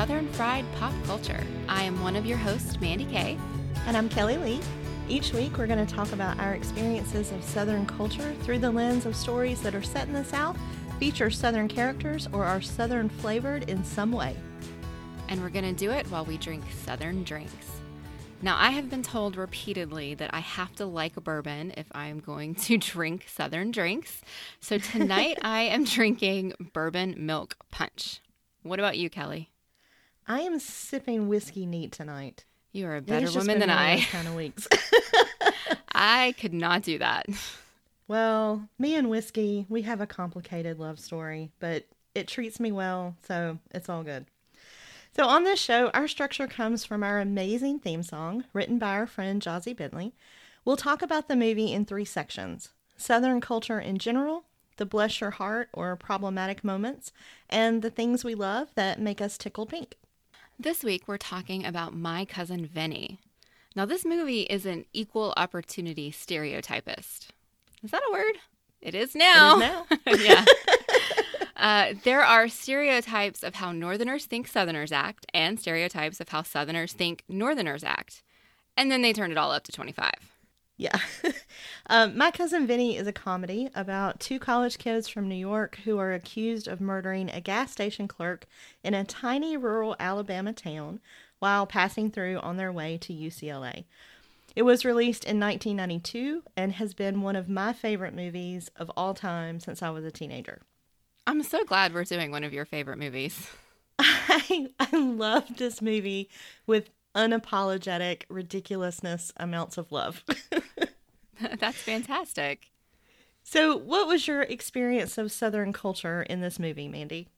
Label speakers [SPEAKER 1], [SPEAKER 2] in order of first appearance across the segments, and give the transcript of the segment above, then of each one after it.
[SPEAKER 1] and welcome to Southern Fried Pop Culture. I am one of your hosts, Mandy Kay.
[SPEAKER 2] And I'm Kelly Lee. Each week, we're going to talk about our experiences of Southern culture through the lens of stories that are set in the South, feature Southern characters, or are Southern flavored in some way.
[SPEAKER 1] And we're going to do it while we drink Southern drinks. Now, I have been told repeatedly that I have to like a bourbon if I'm going to drink Southern drinks. So tonight I am drinking bourbon milk punch. What about you, Kelly?
[SPEAKER 2] I am sipping whiskey neat tonight.
[SPEAKER 1] You are a better woman than I.
[SPEAKER 2] Kind of weeks.
[SPEAKER 1] I could not do that.
[SPEAKER 2] Well, me and whiskey, we have a complicated love story, but it treats me well, so it's all good. So, on this show, our structure comes from our amazing theme song written by our friend Jazzy Bentley. We'll talk about the movie in three sections Southern culture in general, the bless your heart or problematic moments, and the things we love that make us tickle pink.
[SPEAKER 1] This week, we're talking about My Cousin Vinny. Now, this movie is an equal opportunity stereotypist. Is that a word? It is now.
[SPEAKER 2] It is now.
[SPEAKER 1] yeah. Uh, there are stereotypes of how Northerners think Southerners act and stereotypes of how Southerners think Northerners act. And then they turn it all up to 25.
[SPEAKER 2] Yeah. um, My Cousin Vinny is a comedy about two college kids from New York who are accused of murdering a gas station clerk in a tiny rural Alabama town while passing through on their way to UCLA. It was released in 1992 and has been one of my favorite movies of all time since I was a teenager.
[SPEAKER 1] I'm so glad we're doing one of your favorite movies.
[SPEAKER 2] I, I love this movie with unapologetic ridiculousness amounts of love.
[SPEAKER 1] That's fantastic.
[SPEAKER 2] So, what was your experience of Southern culture in this movie, Mandy?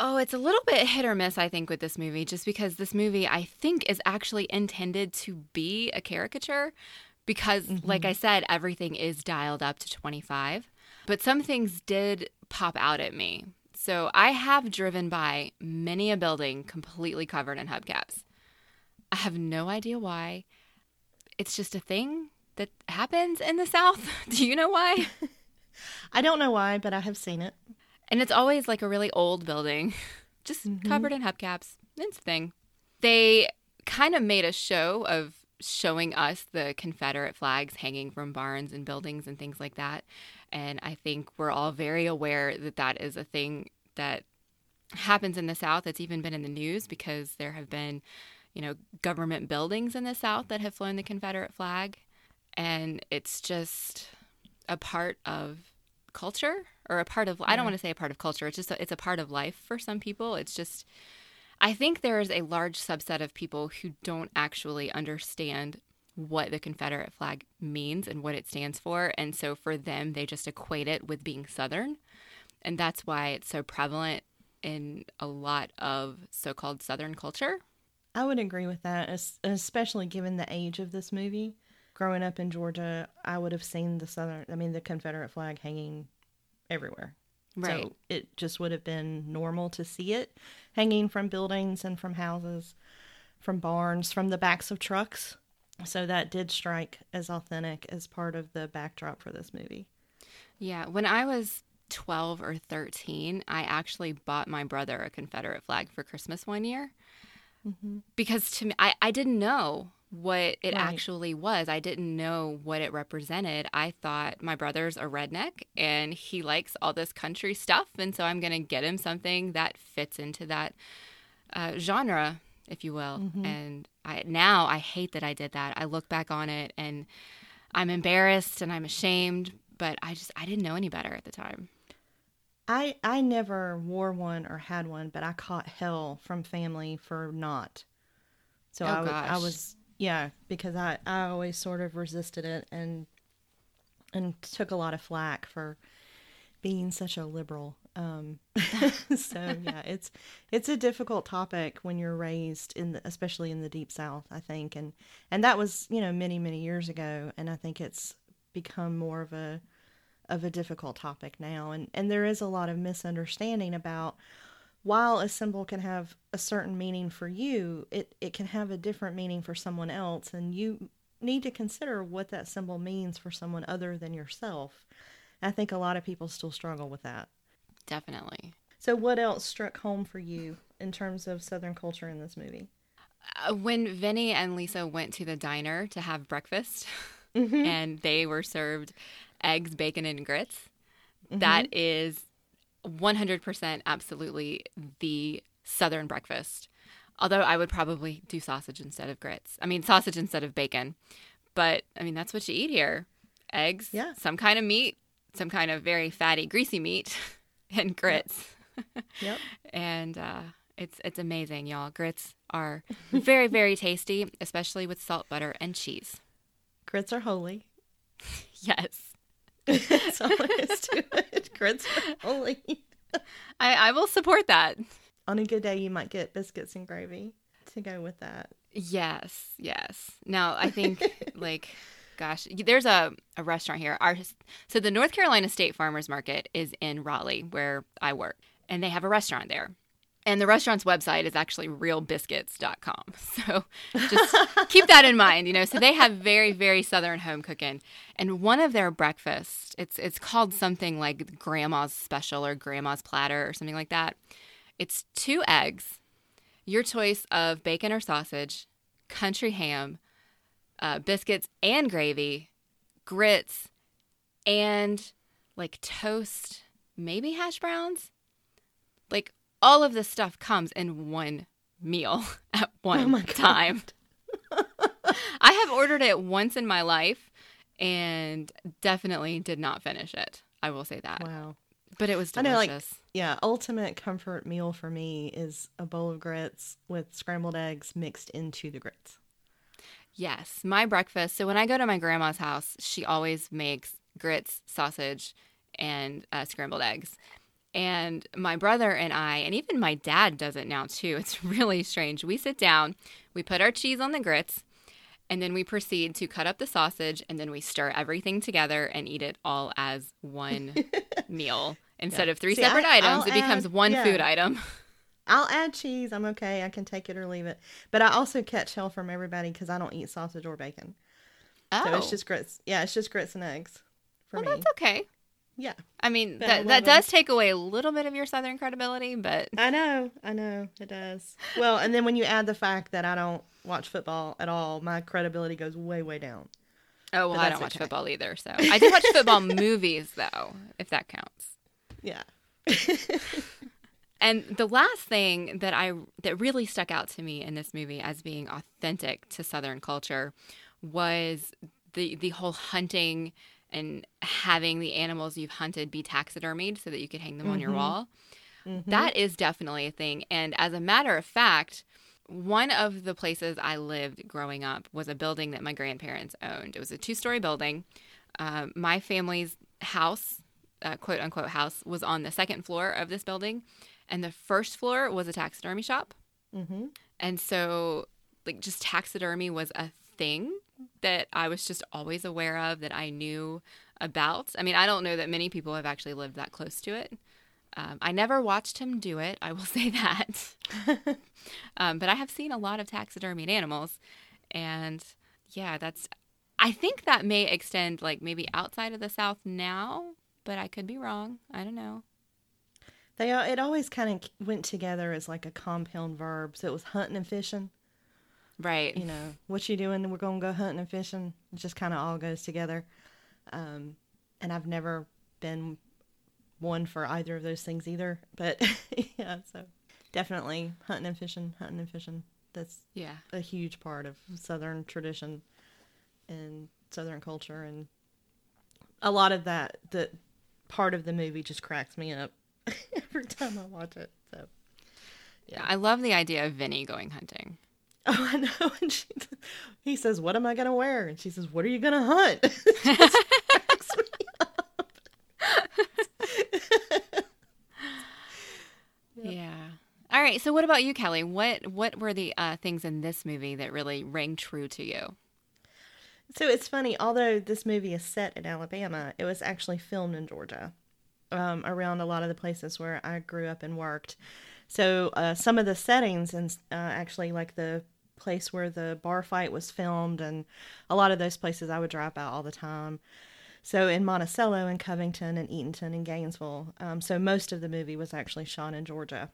[SPEAKER 1] Oh, it's a little bit hit or miss, I think, with this movie, just because this movie, I think, is actually intended to be a caricature. Because, mm-hmm. like I said, everything is dialed up to 25. But some things did pop out at me. So I have driven by many a building completely covered in hubcaps. I have no idea why. It's just a thing that happens in the South. Do you know why?
[SPEAKER 2] I don't know why, but I have seen it.
[SPEAKER 1] And it's always like a really old building, just mm-hmm. covered in hubcaps. It's a thing. They kind of made a show of showing us the Confederate flags hanging from barns and buildings and things like that. And I think we're all very aware that that is a thing that happens in the South. It's even been in the news because there have been, you know, government buildings in the South that have flown the Confederate flag. And it's just a part of culture or a part of, yeah. I don't want to say a part of culture. It's just, a, it's a part of life for some people. It's just, I think there is a large subset of people who don't actually understand what the Confederate flag means and what it stands for. And so for them, they just equate it with being Southern. And that's why it's so prevalent in a lot of so called Southern culture.
[SPEAKER 2] I would agree with that, especially given the age of this movie. Growing up in Georgia, I would have seen the Southern, I mean, the Confederate flag hanging everywhere.
[SPEAKER 1] Right.
[SPEAKER 2] So it just would have been normal to see it hanging from buildings and from houses, from barns, from the backs of trucks. So that did strike as authentic as part of the backdrop for this movie.
[SPEAKER 1] Yeah. When I was 12 or 13, I actually bought my brother a Confederate flag for Christmas one year. Mm-hmm. Because to me, I, I didn't know what it right. actually was. I didn't know what it represented. I thought my brother's a redneck and he likes all this country stuff. And so I'm going to get him something that fits into that uh, genre, if you will. Mm-hmm. And I, now I hate that I did that. I look back on it and I'm embarrassed and I'm ashamed, but I just, I didn't know any better at the time.
[SPEAKER 2] I, I never wore one or had one, but I caught hell from family for not. So
[SPEAKER 1] oh,
[SPEAKER 2] I, I was yeah, because I, I always sort of resisted it and and took a lot of flack for being such a liberal. Um, so yeah, it's it's a difficult topic when you're raised in the, especially in the deep south, I think, and and that was you know many many years ago, and I think it's become more of a of a difficult topic now, and and there is a lot of misunderstanding about while a symbol can have a certain meaning for you, it, it can have a different meaning for someone else. And you need to consider what that symbol means for someone other than yourself. I think a lot of people still struggle with that.
[SPEAKER 1] Definitely.
[SPEAKER 2] So, what else struck home for you in terms of Southern culture in this movie?
[SPEAKER 1] Uh, when Vinny and Lisa went to the diner to have breakfast
[SPEAKER 2] Mm-hmm.
[SPEAKER 1] and they were served eggs, bacon, and grits,
[SPEAKER 2] Mm-hmm.
[SPEAKER 1] that is 100% absolutely the Southern breakfast. Although I would probably do sausage instead of grits. I mean, sausage instead of bacon. But I mean, that's what you eat here eggs,
[SPEAKER 2] Yeah.
[SPEAKER 1] some kind of meat, some kind of very fatty, greasy meat, and grits.
[SPEAKER 2] Yep.
[SPEAKER 1] and uh, it's it's amazing, y'all. Grits are very very tasty, especially with salt butter and cheese.
[SPEAKER 2] Grits are holy.
[SPEAKER 1] Yes,
[SPEAKER 2] That's all there is to it. Grits holy.
[SPEAKER 1] I, I will support that.
[SPEAKER 2] On a good day, you might get biscuits and gravy to go with that.
[SPEAKER 1] Yes, yes. Now I think like, gosh, there's a a restaurant here. Our so the North Carolina State Farmers Market is in Raleigh, where I work, and they have a restaurant there. And the restaurant's website is actually realbiscuits.com. So just keep that in mind, you know. So they have very, very southern home cooking. And one of their breakfasts, it's it's called something like grandma's special or grandma's platter or something like that. It's two eggs, your choice of bacon or sausage, country ham, uh, biscuits and gravy, grits, and like toast, maybe hash browns. Like all of this stuff comes in one meal at one
[SPEAKER 2] my God.
[SPEAKER 1] time. I have ordered it once in my life and definitely did not finish it. I will say that.
[SPEAKER 2] Wow.
[SPEAKER 1] But it was
[SPEAKER 2] I know, like-
[SPEAKER 1] delicious.
[SPEAKER 2] Yeah, ultimate comfort meal for me is a bowl of grits with scrambled eggs mixed into the grits.
[SPEAKER 1] Yes, my breakfast. So when I go to my grandma's house, she always makes grits, sausage, and uh, scrambled eggs. And my brother and I, and even my dad does it now too. It's really strange. We sit down, we put our cheese on the grits, and then we proceed to cut up the sausage, and then we stir everything together and eat it all as one meal. Instead of three
[SPEAKER 2] See,
[SPEAKER 1] separate
[SPEAKER 2] I-
[SPEAKER 1] items,
[SPEAKER 2] I'll
[SPEAKER 1] it becomes
[SPEAKER 2] add-
[SPEAKER 1] one
[SPEAKER 2] yeah.
[SPEAKER 1] food item.
[SPEAKER 2] I'll add cheese. I'm okay. I can take it or leave it. But I also catch hell from everybody because I don't eat sausage or bacon.
[SPEAKER 1] Oh,
[SPEAKER 2] So it's oh. just grits. Yeah, it's just grits and eggs for
[SPEAKER 1] well,
[SPEAKER 2] me.
[SPEAKER 1] that's okay.
[SPEAKER 2] Yeah,
[SPEAKER 1] I mean, that, that does take away a little bit of your southern credibility, but
[SPEAKER 2] I know. I know. It does. Well, and then when you add the fact that I don't watch football at all, my credibility goes way, way down.
[SPEAKER 1] Oh well, I don't watch
[SPEAKER 2] okay.
[SPEAKER 1] football either. So I do watch football movies though, if that counts.
[SPEAKER 2] Yeah.
[SPEAKER 1] And the last thing that I that really stuck out to me in this movie as being authentic to Southern culture was the the whole hunting and having the animals you've hunted be taxidermied so that you could hang them on your wall. That is definitely a thing. And as a matter of fact, one of the places I lived growing up was a building that my grandparents owned. It was a two story building. Um, my family's house, uh, quote unquote house, was on the second floor of this building. And the first floor was a taxidermy shop.
[SPEAKER 2] Mm-hmm.
[SPEAKER 1] And so, like, just taxidermy was a thing that I was just always aware of, that I knew about. I mean, I don't know that many people have actually lived that close to it. Um, I never watched him do it, I will say that. um, but I have seen a lot of taxidermied animals. And yeah, that's, I think that may extend like maybe outside of the South now, but I could be wrong. I don't know.
[SPEAKER 2] They al- it always kind of went together as like a compound verb. So it was hunting and fishing.
[SPEAKER 1] Right.
[SPEAKER 2] You know, what you doing? We're gonna go hunting and fishing. It just kind of all goes together. Um, and I've never been one for either of those things either. But yeah, so definitely hunting and fishing, hunting and fishing. That's
[SPEAKER 1] Yeah.
[SPEAKER 2] a huge part of Southern tradition and Southern culture, and a lot of that. The part of the movie just cracks me up every time I watch it. So.
[SPEAKER 1] Yeah. I love the idea of Vinny going hunting.
[SPEAKER 2] Oh, I know. And she, he says, "What am I gonna wear?" And she says, "What are you gonna hunt?" It just cracks me up.
[SPEAKER 1] Yeah. All right. So, what about you, Kelly? What what were the uh, things in this movie that really rang true to you?
[SPEAKER 2] So it's funny. Although this movie is set in Alabama, it was actually filmed in Georgia, um, around a lot of the places where I grew up and worked. So uh, some of the settings and uh, actually like the place where the bar fight was filmed, and a lot of those places I would drive by all the time. So in Monticello and Covington and Eatonton and Gainesville. Um, so most of the movie was actually shot in Georgia,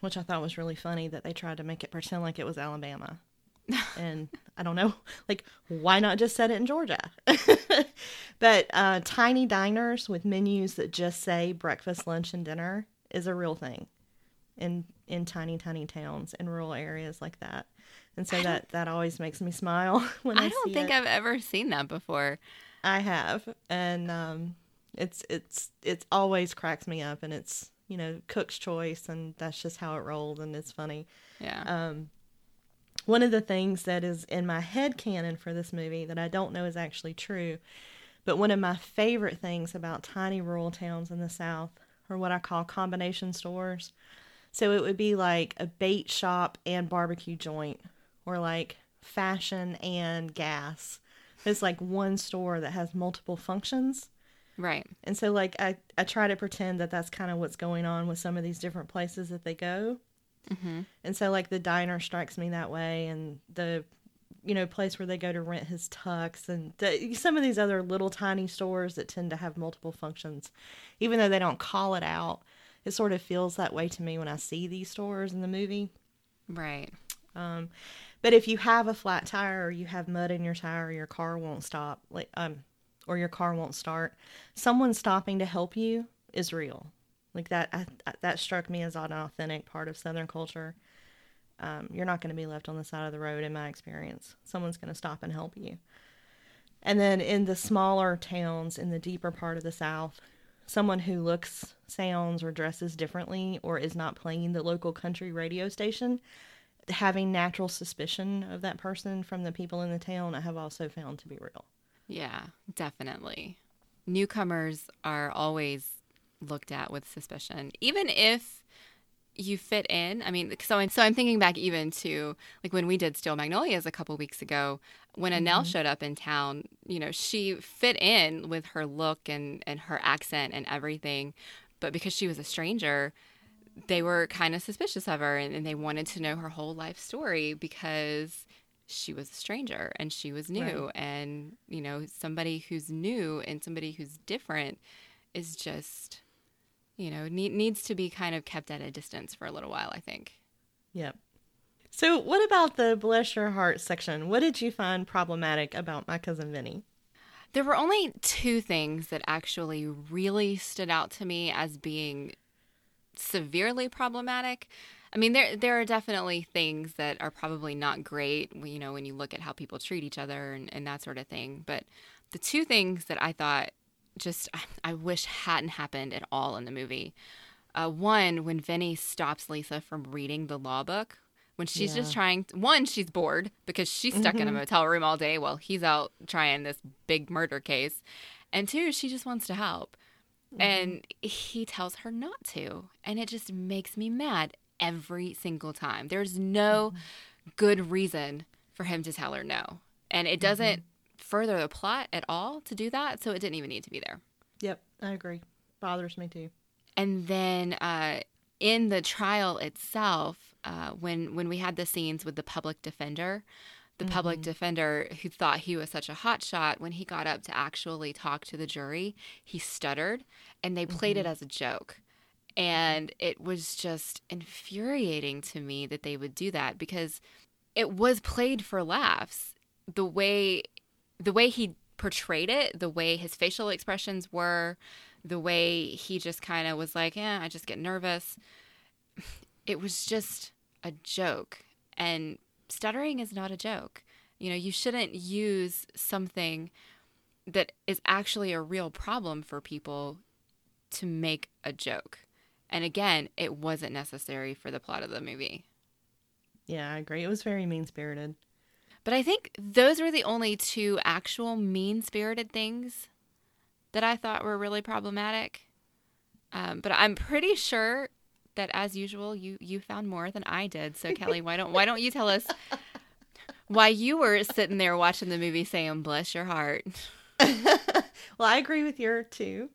[SPEAKER 2] which I thought was really funny that they tried to make it pretend like it was Alabama. and I don't know, like, why not just set it in Georgia? but uh, tiny diners with menus that just say breakfast, lunch, and dinner is a real thing in in tiny, tiny towns and rural areas like that. And so that that always makes me smile when I,
[SPEAKER 1] I don't think
[SPEAKER 2] it.
[SPEAKER 1] I've ever seen that before.
[SPEAKER 2] I have, and um, it's it's it's always cracks me up, and it's you know cook's choice, and that's just how it rolled, and it's funny.
[SPEAKER 1] Yeah.
[SPEAKER 2] Um, one of the things that is in my head canon for this movie that I don't know is actually true, but one of my favorite things about tiny rural towns in the South are what I call combination stores. So it would be like a bait shop and barbecue joint, or like fashion and gas. It's like one store that has multiple functions.
[SPEAKER 1] right.
[SPEAKER 2] And so, like, I, I try to pretend that that's kind of what's going on with some of these different places that they go.
[SPEAKER 1] Mm-hmm.
[SPEAKER 2] And so, like, the diner strikes me that way, and the, you know, place where they go to rent his tux, and the, some of these other little tiny stores that tend to have multiple functions, even though they don't call it out. It sort of feels that way to me when I see these stores in the movie.
[SPEAKER 1] Right.
[SPEAKER 2] Um, but if you have a flat tire or you have mud in your tire, or your car won't stop, like um, or your car won't start, someone stopping to help you is real. Like that, I, that struck me as an authentic part of Southern culture. Um, you're not going to be left on the side of the road, in my experience. Someone's going to stop and help you. And then in the smaller towns in the deeper part of the South, someone who looks, sounds, or dresses differently, or is not playing the local country radio station, having natural suspicion of that person from the people in the town, I have also found to be real.
[SPEAKER 1] Yeah, definitely. Newcomers are always looked at with suspicion, even if you fit in. I mean, so I'm so I'm thinking back even to like when we did Steel Magnolias a couple weeks ago. When Annelle mm-hmm. showed up in town, you know, she fit in with her look and and her accent and everything, but because she was a stranger, they were kind of suspicious of her and, and they wanted to know her whole life story because she was a stranger and she was new
[SPEAKER 2] Right.
[SPEAKER 1] and you know somebody who's new and somebody who's different is just you know need, needs to be kind of kept at a distance for a little while i think
[SPEAKER 2] Yep. So, what about the bless your heart section? What did you find problematic about my cousin Vinny?
[SPEAKER 1] there were only two things that actually really stood out to me as being severely problematic. I mean, there there are definitely things that are probably not great, you know, when you look at how people treat each other and, and that sort of thing. But the two things that I thought just I wish hadn't happened at all in the movie. Uh, one, when Vinny stops Lisa from reading the law book, when she's just
[SPEAKER 2] Yeah.
[SPEAKER 1] trying, one, she's bored because she's stuck in a motel room all day while he's out trying this big murder case. And two, she just wants to help. And he tells her not to. And it just makes me mad every single time. There's no good reason for him to tell her no. And it doesn't further the plot at all to do that. So it didn't even need to be there.
[SPEAKER 2] Yep, I agree. Bothers me too.
[SPEAKER 1] And then uh, in the trial itself, uh, when when we had the scenes with the public defender, the public mm-hmm. defender who thought he was such a hot shot when he got up to actually talk to the jury, he stuttered, and they played it mm-hmm. as a joke. And it was just infuriating to me that they would do that because it was played for laughs. The way the way he portrayed it, the way his facial expressions were, the way he just kind of was like, "Yeah, I just get nervous." It was just a joke, and stuttering is not a joke. You know, you shouldn't use something that is actually a real problem for people to make a joke. And again, it wasn't necessary for the plot of the movie.
[SPEAKER 2] Yeah, I agree. It was very mean spirited.
[SPEAKER 1] But I think those were the only two actual mean spirited things that I thought were really problematic. Um, but I'm pretty sure that, as usual, you you found more than I did. So Kelly, why don't why don't you tell us why you were sitting there watching the movie saying "Bless your heart"?
[SPEAKER 2] Well, I agree with your two.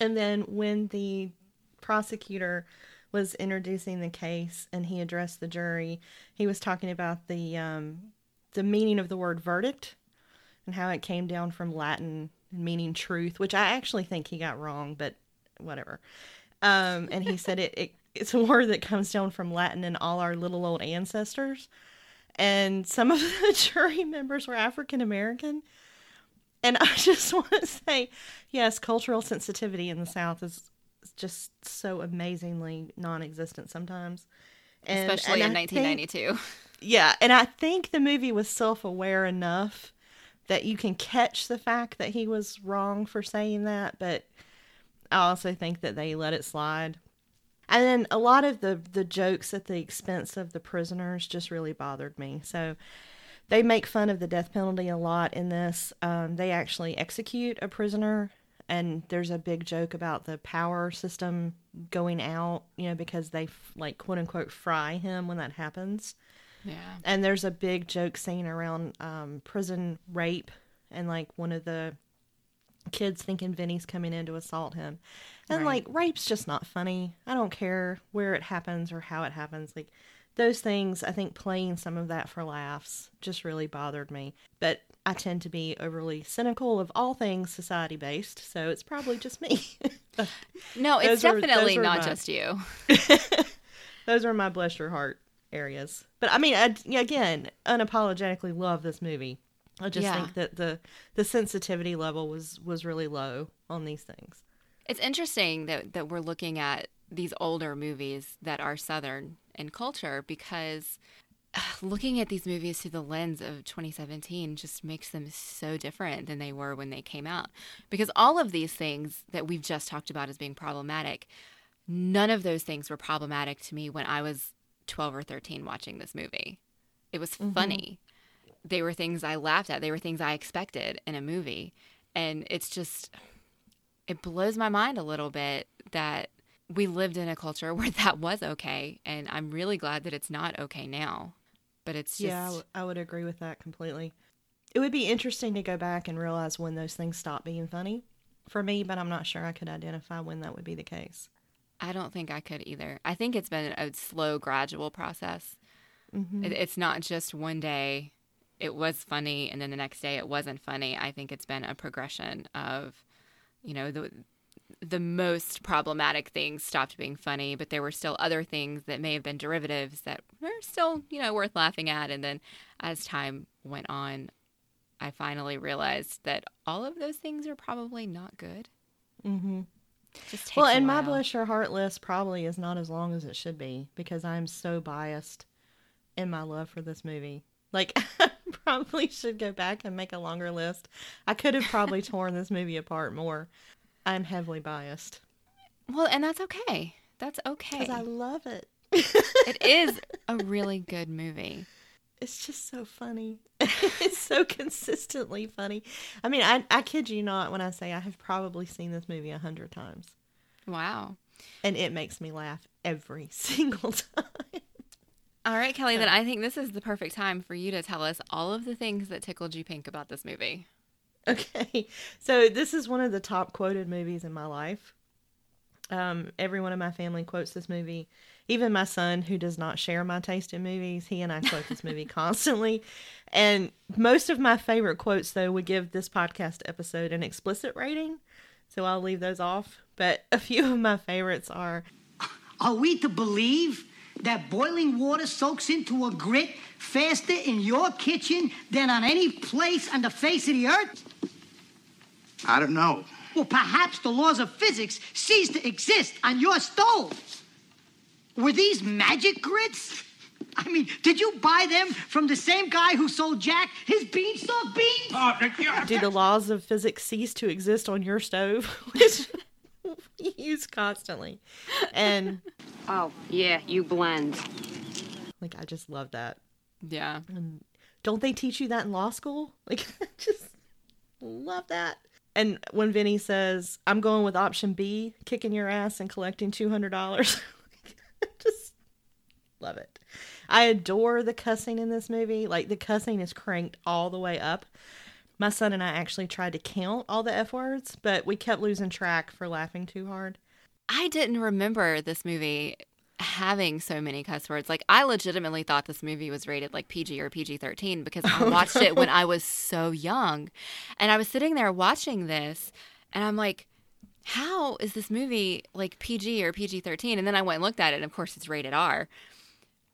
[SPEAKER 2] And then when the prosecutor was introducing the case and he addressed the jury, he was talking about the um, the meaning of the word verdict and how it came down from Latin meaning truth, which I actually think he got wrong, but whatever. Um, and he said it, it it's a word that comes down from Latin and all our little old ancestors. And some of the jury members were African American. And I just want to say, yes, cultural sensitivity in the South is just so amazingly non existent sometimes.
[SPEAKER 1] And, Especially and in I 1992. Think,
[SPEAKER 2] yeah. And I think the movie was self aware enough that you can catch the fact that he was wrong for saying that. But I also think that they let it slide. And then a lot of the, the jokes at the expense of the prisoners just really bothered me. So they make fun of the death penalty a lot in this. Um, they actually execute a prisoner, and there's a big joke about the power system going out, you know, because they like quote unquote fry him when that happens.
[SPEAKER 1] Yeah.
[SPEAKER 2] And there's a big joke scene around um, prison rape, and like one of the kids thinking Vinny's coming in to assault him. And right. like rape's just not funny. I don't care where it happens or how it happens. Like those things, I think playing some of that for laughs just really bothered me. But I tend to be overly cynical of all things society based, so it's probably just me.
[SPEAKER 1] no, it's definitely not my, just you.
[SPEAKER 2] those are my bless your heart areas. But I mean, I, again, unapologetically love this movie. I just yeah. think that the the sensitivity level was was really low on these things.
[SPEAKER 1] It's interesting that that we're looking at these older movies that are southern in culture because looking at these movies through the lens of 2017 just makes them so different than they were when they came out. Because all of these things that we've just talked about as being problematic, none of those things were problematic to me when I was 12 or 13 watching this movie. It was mm-hmm. funny they were things I laughed at. They were things I expected in a movie. And it's just, it blows my mind a little bit that we lived in a culture where that was okay. And I'm really glad that it's not okay now. But it's just.
[SPEAKER 2] Yeah, I, w- I would agree with that completely. It would be interesting to go back and realize when those things stopped being funny for me, but I'm not sure I could identify when that would be the case.
[SPEAKER 1] I don't think I could either. I think it's been a slow, gradual process. Mm-hmm. It, it's not just one day it was funny and then the next day it wasn't funny. I think it's been a progression of, you know, the the most problematic things stopped being funny, but there were still other things that may have been derivatives that were still, you know, worth laughing at. And then as time went on, I finally realized that all of those things are probably not good.
[SPEAKER 2] Mm-hmm. well, and my your heart list probably is not as long as it should be because I'm so biased in my love for this movie. Like, I probably should go back and make a longer list. I could have probably torn this movie apart more. I'm heavily biased.
[SPEAKER 1] Well, and that's okay. That's okay.
[SPEAKER 2] Because I love it.
[SPEAKER 1] it is a really good movie.
[SPEAKER 2] It's just so funny. it's so consistently funny. I mean, I, I kid you not when I say I have probably seen this movie a hundred times.
[SPEAKER 1] Wow.
[SPEAKER 2] And it makes me laugh every single time.
[SPEAKER 1] All right, Kelly, then I think this is the perfect time for you to tell us all of the things that tickled you pink about this movie.
[SPEAKER 2] Okay. So, this is one of the top quoted movies in my life. Um, everyone in my family quotes this movie. Even my son, who does not share my taste in movies, he and I quote this movie constantly. And most of my favorite quotes, though, would give this podcast episode an explicit rating. So I'll leave those off. But a few of my favorites are
[SPEAKER 3] Are we to believe that boiling water soaks into a grit faster in your kitchen than on any place on the face of the earth?
[SPEAKER 4] I don't know.
[SPEAKER 3] Well, perhaps the laws of physics cease to exist on your stove. Were these magic grits? I mean, did you buy them from the same guy who sold Jack his beanstalk beans?
[SPEAKER 2] Do the laws of physics cease to exist on your stove? Which use constantly. And
[SPEAKER 5] Oh, yeah, you blend.
[SPEAKER 2] Like, I just love that.
[SPEAKER 1] Yeah.
[SPEAKER 2] And don't they teach you that in law school? Like, I just love that. And when Vinny says, I'm going with option B, kicking your ass and collecting $200, just love it. I adore the cussing in this movie. Like, the cussing is cranked all the way up. My son and I actually tried to count all the F words, but we kept losing track for laughing too hard.
[SPEAKER 1] I didn't remember this movie having so many cuss words. Like I legitimately thought this movie was rated like PG or PG-13 because I oh, watched no. it when I was so young. And I was sitting there watching this and I'm like how is this movie like PG or PG 13? And then I went and looked at it, and of course it's rated R.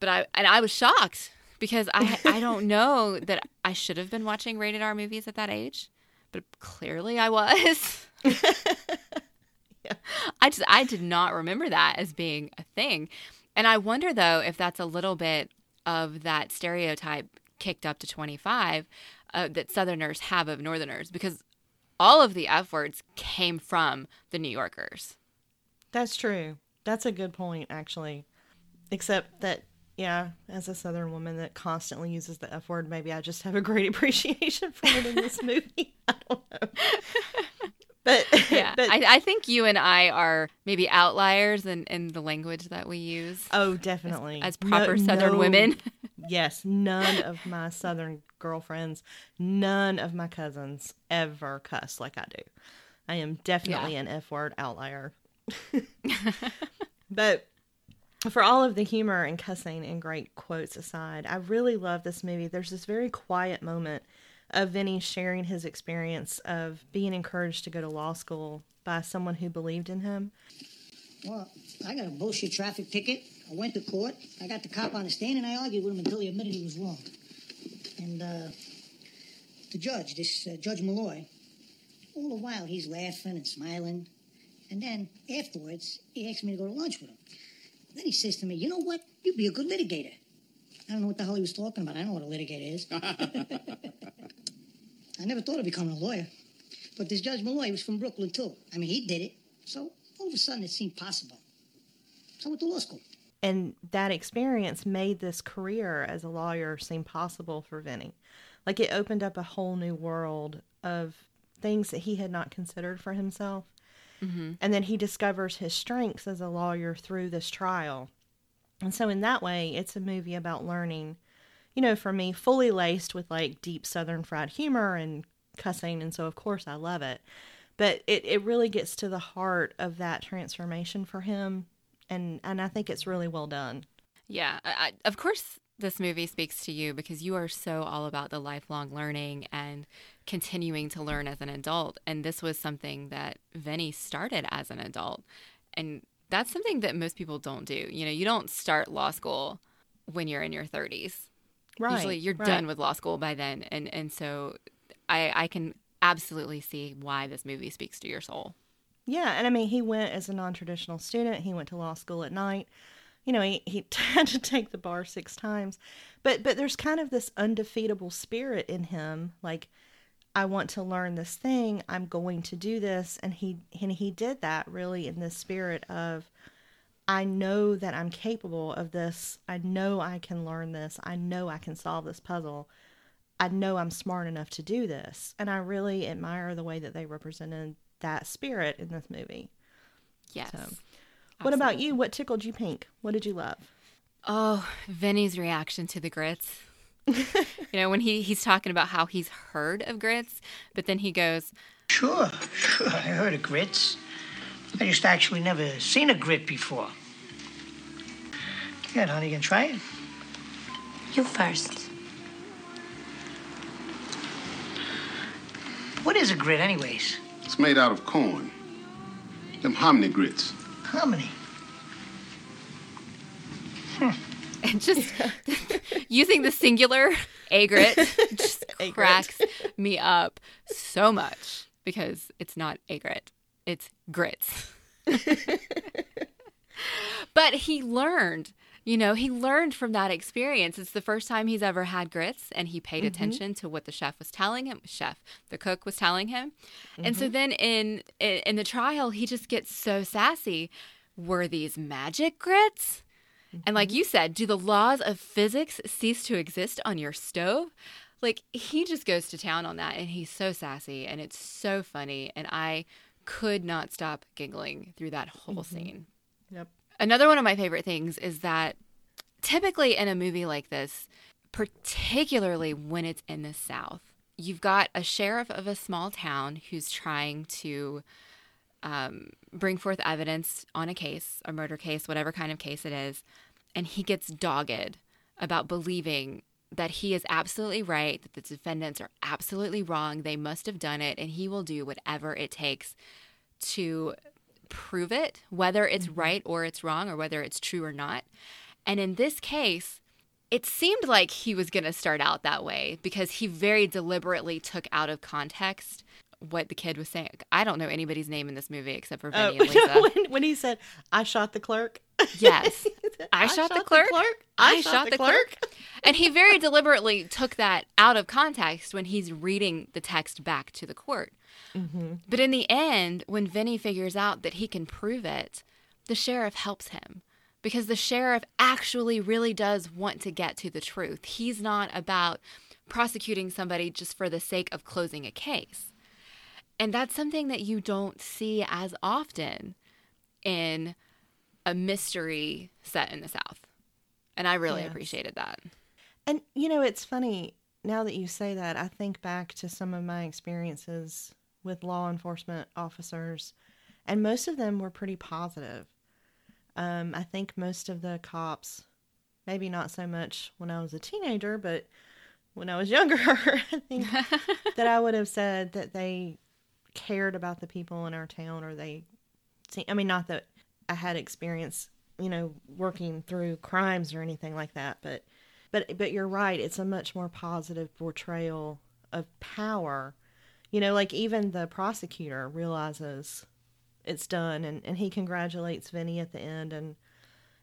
[SPEAKER 1] But I, and I was shocked because I, I don't know that I should have been watching rated R movies at that age, but clearly I was. I just, I did not remember that as being a thing. And I wonder though if that's a little bit of that stereotype kicked up to 25 uh, that Southerners have of Northerners because all of the F words came from the New Yorkers.
[SPEAKER 2] That's true. That's a good point, actually. Except that, yeah, as a Southern woman that constantly uses the F word, maybe I just have a great appreciation for it in this movie. I don't know. But
[SPEAKER 1] Yeah,
[SPEAKER 2] but,
[SPEAKER 1] I, I think you and I are maybe outliers in, in the language that we use
[SPEAKER 2] oh, definitely
[SPEAKER 1] as proper Southern women.
[SPEAKER 2] yes, none of my Southern girlfriends, none of my cousins ever cuss like I do. I am definitely
[SPEAKER 1] Yeah.
[SPEAKER 2] an F word outlier. but for all of the humor and cussing and great quotes aside, I really love this movie. There's this very quiet moment of Vinny sharing his experience of being encouraged to go to law school by someone who believed in him.
[SPEAKER 6] Well, I got a bullshit traffic ticket. I went to court. I got the cop on the stand, and I argued with him until he admitted he was wrong. And uh, the judge, this uh, Judge Malloy, all the while he's laughing and smiling. And then afterwards, he asked me to go to lunch with him. Then he says to me, "You know what? You'd be a good litigator." I don't know what the hell he was talking about. I know what a litigator is. I never thought of becoming a lawyer. But this Judge Malloy was from Brooklyn, too. I mean, he did it. So all of a sudden, it seemed possible. So I went to law school.
[SPEAKER 2] and that experience made this career as a lawyer seem possible for Vinny. Like it opened up a whole new world of things that he had not considered for himself. Mm-hmm. And then he discovers his strengths as a lawyer through this trial. And so, in that way, it's a movie about learning, you know, for me, fully laced with like deep Southern fried humor and cussing. And so, of course, I love it. But it, it really gets to the heart of that transformation for him. And, and I think it's really well done.
[SPEAKER 1] Yeah, I, I, of course, this movie speaks to you because you are so all about the lifelong learning and continuing to learn as an adult. And this was something that Vinny started as an adult. And that's something that most people don't do. You know, you don't start law school when you're in your 30s.
[SPEAKER 2] Right.
[SPEAKER 1] Usually you're
[SPEAKER 2] right.
[SPEAKER 1] done with law school by then. And, and so I, I can absolutely see why this movie speaks to your soul.
[SPEAKER 2] Yeah, and I mean, he went as a non-traditional student. He went to law school at night. You know, he, he had to take the bar six times, but but there's kind of this undefeatable spirit in him. Like, I want to learn this thing. I'm going to do this, and he and he did that really in the spirit of, I know that I'm capable of this. I know I can learn this. I know I can solve this puzzle. I know I'm smart enough to do this. And I really admire the way that they represented that spirit in this movie.
[SPEAKER 1] Yes.
[SPEAKER 2] So, What about you? What tickled you pink? What did you love?
[SPEAKER 1] Oh, Vinny's reaction to the grits. you know, when he, he's talking about how he's heard of grits, but then he goes,
[SPEAKER 6] Sure, sure. I heard of grits. I just actually never seen a grit before. Yeah, honey, you gonna try it?
[SPEAKER 5] You first.
[SPEAKER 6] What is a grit, anyways?
[SPEAKER 7] It's made out of corn. Them hominy grits.
[SPEAKER 6] Hominy? many?
[SPEAKER 1] and just using the singular egret just cracks me up so much because it's not egret, it's grits. but he learned, you know, he learned from that experience. It's the first time he's ever had grits and he paid mm-hmm. attention to what the chef was telling him, chef, the cook was telling him. And so mm-hmm. then in in in the trial he just gets so sassy. Were these magic grits? And like you said, do the laws of physics cease to exist on your stove? Like he just goes to town on that and he's so sassy and it's so funny and I could not stop giggling through that whole scene.
[SPEAKER 2] Yep.
[SPEAKER 1] Another one of my favorite things is that typically in a movie like this, particularly when it's in the South, you've got a sheriff of a small town who's trying to um, bring forth evidence on a case, a murder case, whatever kind of case it is, and he gets dogged about believing that he is absolutely right, that the defendants are absolutely wrong, they must have done it, and he will do whatever it takes to prove it, whether it's mm-hmm. right or it's wrong, or whether it's true or not. And in this case, it seemed like he was going to start out that way because he very deliberately took out of context what the kid was saying. I don't know anybody's name in this movie except for Vinny
[SPEAKER 2] Oh,
[SPEAKER 1] and uh, Lisa.
[SPEAKER 2] when, when he said, "I shot the clerk."
[SPEAKER 1] Yes. I, shot, the clerk.
[SPEAKER 2] I, shot, the clerk.
[SPEAKER 1] and he very deliberately took that out of context when he's reading the text back to the court. But in the end, when Vinny figures out that he can prove it, the sheriff helps him because the sheriff actually really does want to get to the truth. He's not about prosecuting somebody just for the sake of closing a case. And that's something that you don't see as often in a mystery set in the South. And I really
[SPEAKER 2] Yes.
[SPEAKER 1] appreciated that.
[SPEAKER 2] And you know, it's funny now that you say that. I think back to some of my experiences with law enforcement officers, and most of them were pretty positive. Um, I think most of the cops, maybe not so much when I was a teenager, but when I was younger, I think that I would have said that they cared about the people in our town, or they. I mean, not that I had experience, you know, working through crimes or anything like that, but but but you're right it's a much more positive portrayal of power you know like even the prosecutor realizes it's done and, and he congratulates vinny at the end and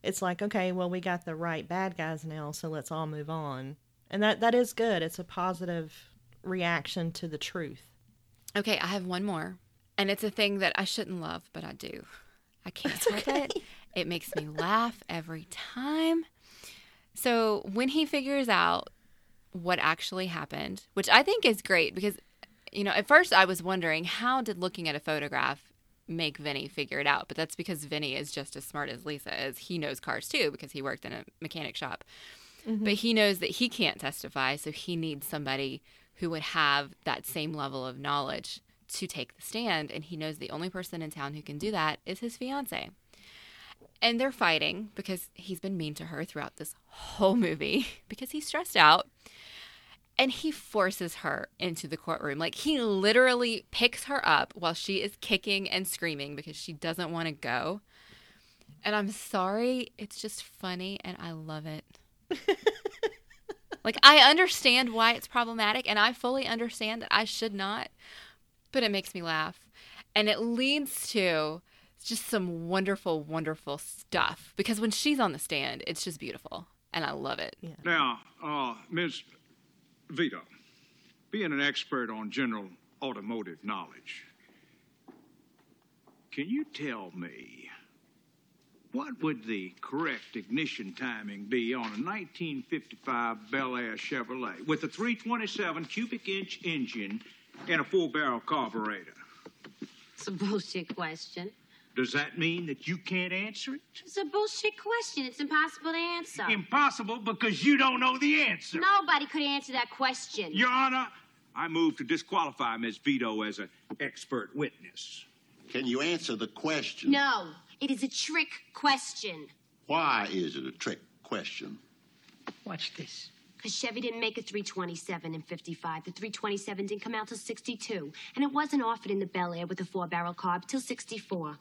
[SPEAKER 2] it's like okay well we got the right bad guys now so let's all move on and that that is good it's a positive reaction to the truth
[SPEAKER 1] Okay, I have one more. And it's a thing that I shouldn't love, but I do. I can't help it. It makes me laugh every time. So when he figures out what actually happened, which I think is great because, you know, at first I was wondering how did looking at a photograph make Vinny figure it out? But that's because Vinny is just as smart as Lisa is. He knows cars too because he worked in a mechanic shop. Mm-hmm. But he knows that he can't testify, so he needs somebody who would have that same level of knowledge to take the stand. And he knows the only person in town who can do that is his fiance. And they're fighting because he's been mean to her throughout this whole movie because he's stressed out. And he forces her into the courtroom. Like he literally picks her up while she is kicking and screaming because she doesn't want to go. And I'm sorry, it's just funny and I love it. like I understand why it's problematic and I fully understand that I should not, but it makes me laugh. And it leads to just some wonderful, wonderful stuff because when she's on the stand, it's just beautiful and I love it.
[SPEAKER 8] Now, uh, Ms. Vito, being an expert on general automotive knowledge, can you tell me what would the correct ignition timing be on a 1955 Bel Air Chevrolet with a 327 cubic inch engine and a four barrel carburetor?
[SPEAKER 5] It's a bullshit question.
[SPEAKER 8] Does that mean that you can't answer it?
[SPEAKER 5] It's a bullshit question. It's impossible to answer.
[SPEAKER 8] Impossible because you don't know the answer.
[SPEAKER 5] Nobody could answer that question.
[SPEAKER 8] Your Honor, I move to disqualify Ms. Vito as an expert witness.
[SPEAKER 7] Can you answer the question?
[SPEAKER 5] No, it is a trick question.
[SPEAKER 7] Why is it a trick question?
[SPEAKER 3] Watch this.
[SPEAKER 5] Because Chevy didn't make a 327 in 55. The 327 didn't come out till 62. And it wasn't offered in the Bel Air with a four barrel carb till 64.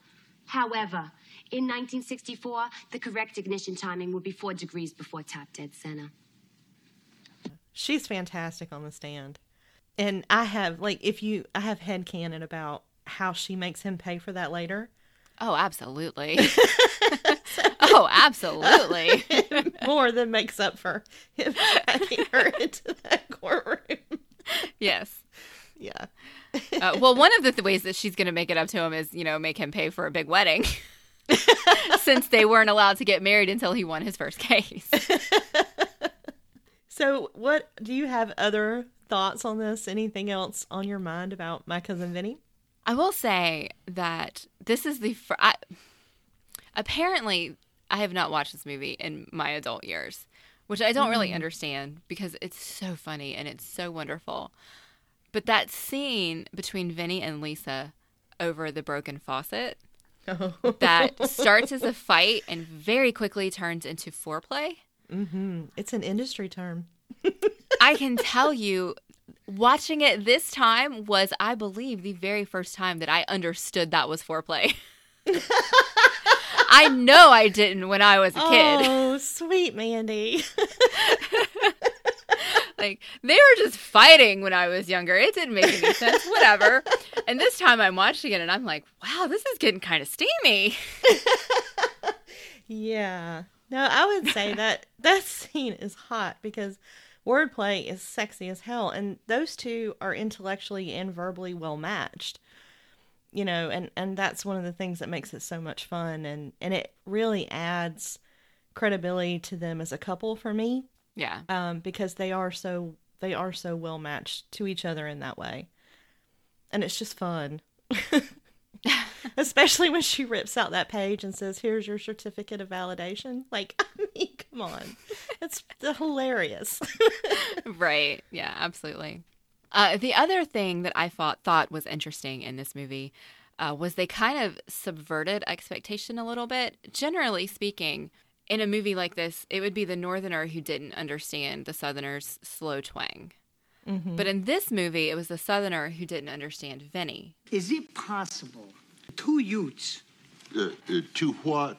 [SPEAKER 5] However, in 1964, the correct ignition timing would be four degrees before top dead center.
[SPEAKER 2] she's fantastic on the stand and i have like if you i have head headcanon about how she makes him pay for that later
[SPEAKER 1] Oh, absolutely. oh, absolutely.
[SPEAKER 2] more than makes up for him her into that courtroom.
[SPEAKER 1] yes.
[SPEAKER 2] Yeah.
[SPEAKER 1] Uh, well, one of the th- ways that she's going to make it up to him is, you know, make him pay for a big wedding. Since they weren't allowed to get married until he won his first case.
[SPEAKER 2] So, what do you have other thoughts on this? Anything else on your mind about my cousin Vinny?
[SPEAKER 1] I will say that this is the fir- I, apparently I have not watched this movie in my adult years, which I don't really mm. understand because it's so funny and it's so wonderful. But that scene between Vinny and Lisa over the broken faucet that starts as a fight and very quickly turns into foreplay. Mm-hmm.
[SPEAKER 2] It's an industry term.
[SPEAKER 1] I can tell you Watching it this time was, I believe, the very first time that I understood that was foreplay. I know I didn't when I was a kid.
[SPEAKER 2] Oh, sweet Mandy.
[SPEAKER 1] like they were just fighting when I was younger. It didn't make any sense. Whatever. And this time I'm watching it and I'm like, wow, this is getting kind of steamy.
[SPEAKER 2] yeah. No, I would say that that scene is hot because wordplay is sexy as hell, and those two are intellectually and verbally well matched. You know, and and that's one of the things that makes it so much fun, and and it really adds credibility to them as a couple for me.
[SPEAKER 1] Yeah.
[SPEAKER 2] Um, because they are so they are so well matched to each other in that way, and it's just fun. Especially when she rips out that page and says, "Here's your certificate of validation." Like, I mean, come on, it's hilarious.
[SPEAKER 1] right? Yeah, absolutely. Uh, the other thing that I thought thought was interesting in this movie uh, was they kind of subverted expectation a little bit. Generally speaking, in a movie like this, it would be the Northerner who didn't understand the Southerner's slow twang.
[SPEAKER 2] Mm-hmm.
[SPEAKER 1] But in this movie, it was the Southerner who didn't understand Vinny.
[SPEAKER 3] Is it possible two Utes?
[SPEAKER 7] Uh, uh, two what?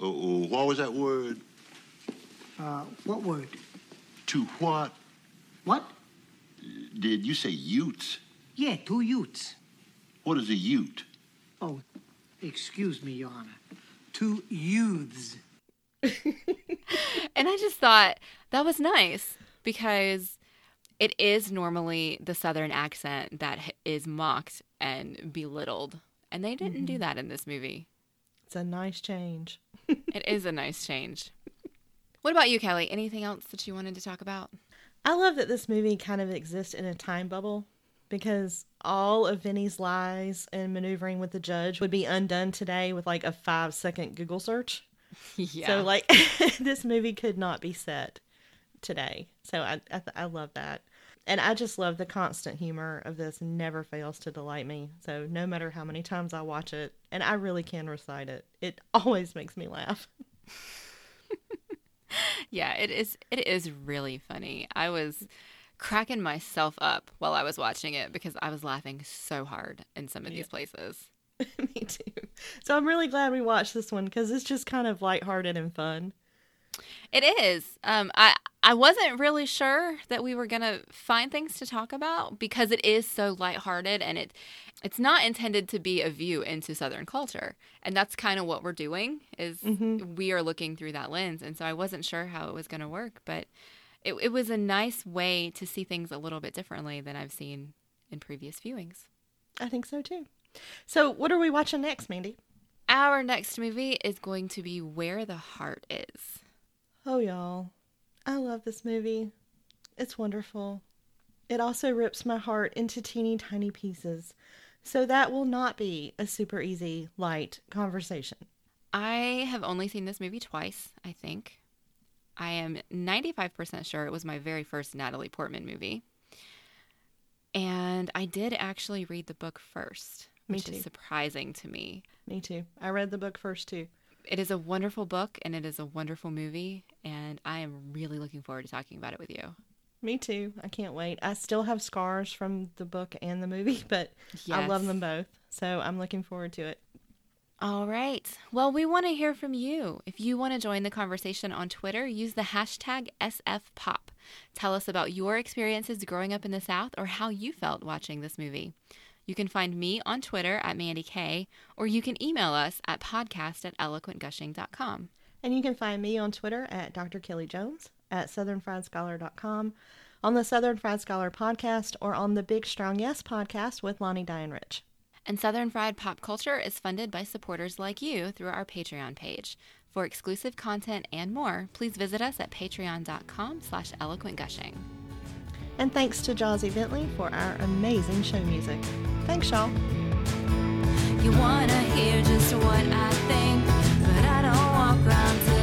[SPEAKER 7] Uh, uh, what was that word?
[SPEAKER 3] Uh, what word?
[SPEAKER 7] Two what?
[SPEAKER 3] What?
[SPEAKER 7] Did you say Utes?
[SPEAKER 3] Yeah, two Utes.
[SPEAKER 7] What is a Ute?
[SPEAKER 3] Oh, excuse me, Your Honor. Two youths.
[SPEAKER 1] and I just thought that was nice because it is normally the Southern accent that is mocked and belittled. And they didn't do
[SPEAKER 2] Mhm.
[SPEAKER 1] that in this movie.
[SPEAKER 2] It's a nice change.
[SPEAKER 1] it is a nice change. What about you, Kelly? Anything else that you wanted to talk about?
[SPEAKER 2] I love that this movie kind of exists in a time bubble because all of Vinny's lies and maneuvering with the judge would be undone today with like a five second Google search.
[SPEAKER 1] Yeah.
[SPEAKER 2] So like this movie could not be set today. So I I, I love that. And I just love the constant humor of this never fails to delight me. So no matter how many times I watch it, and I really can recite it, it always makes me laugh.
[SPEAKER 1] yeah, it is it is really funny. I was cracking myself up while I was watching it because I was laughing so hard in some of these places.
[SPEAKER 2] me too. So I'm really glad we watched this one because it's just kind of lighthearted and fun.
[SPEAKER 1] It is. Um, I I wasn't really sure that we were gonna find things to talk about because it is so lighthearted and it it's not intended to be a view into Southern culture, and that's kind of what we're doing. Is we are looking through that lens, and so I wasn't sure how it was gonna work, but it it was a nice way to see things a little bit differently than I've seen in previous viewings.
[SPEAKER 2] I think so too. So what are we watching next, Mandy?
[SPEAKER 1] Our next movie is going to be Where the Heart Is.
[SPEAKER 2] Oh, y'all. I love this movie. It's wonderful. It also rips my heart into teeny tiny pieces. So that will not be a super easy, light conversation.
[SPEAKER 1] I have only seen this movie twice, I think. I am 95% sure it was my very first Natalie Portman movie. And I did actually read the book first,
[SPEAKER 2] Me
[SPEAKER 1] which
[SPEAKER 2] too.
[SPEAKER 1] is surprising to me.
[SPEAKER 2] Me too. I read the book first too.
[SPEAKER 1] It is a wonderful book and it is a wonderful movie, and I am really looking forward to talking about it with you.
[SPEAKER 2] Me too. I can't wait. I still have scars from the book and the movie, but I love them both. So I'm looking forward to it.
[SPEAKER 1] All right. Well, we want to hear from you. If you want to join the conversation on Twitter, use the hashtag SFPop. Tell us about your experiences growing up in the South or how you felt watching this movie. You can find me on Twitter at Mandy K, or you can email us at podcast at eloquentgushing.com.
[SPEAKER 2] And you can find me on Twitter at Dr. Kelly Jones, at southernfriedscholar.com, on the Southern Fried Scholar podcast, or on the Big Strong Yes podcast with Lonnie Diane Rich.
[SPEAKER 1] And Southern Fried Pop Culture is funded by supporters like you through our Patreon page. For exclusive content and more, please visit us at patreon.com slash eloquentgushing.
[SPEAKER 2] And thanks to Jazzy Bentley for our amazing show music. Thanks, y'all.
[SPEAKER 9] You wanna hear just what I think, but I don't walk around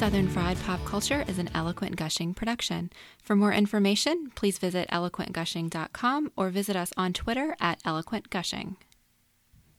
[SPEAKER 1] Southern Fried Pop Culture is an Eloquent Gushing production. For more information, please visit eloquentgushing.com or visit us on Twitter at eloquentgushing.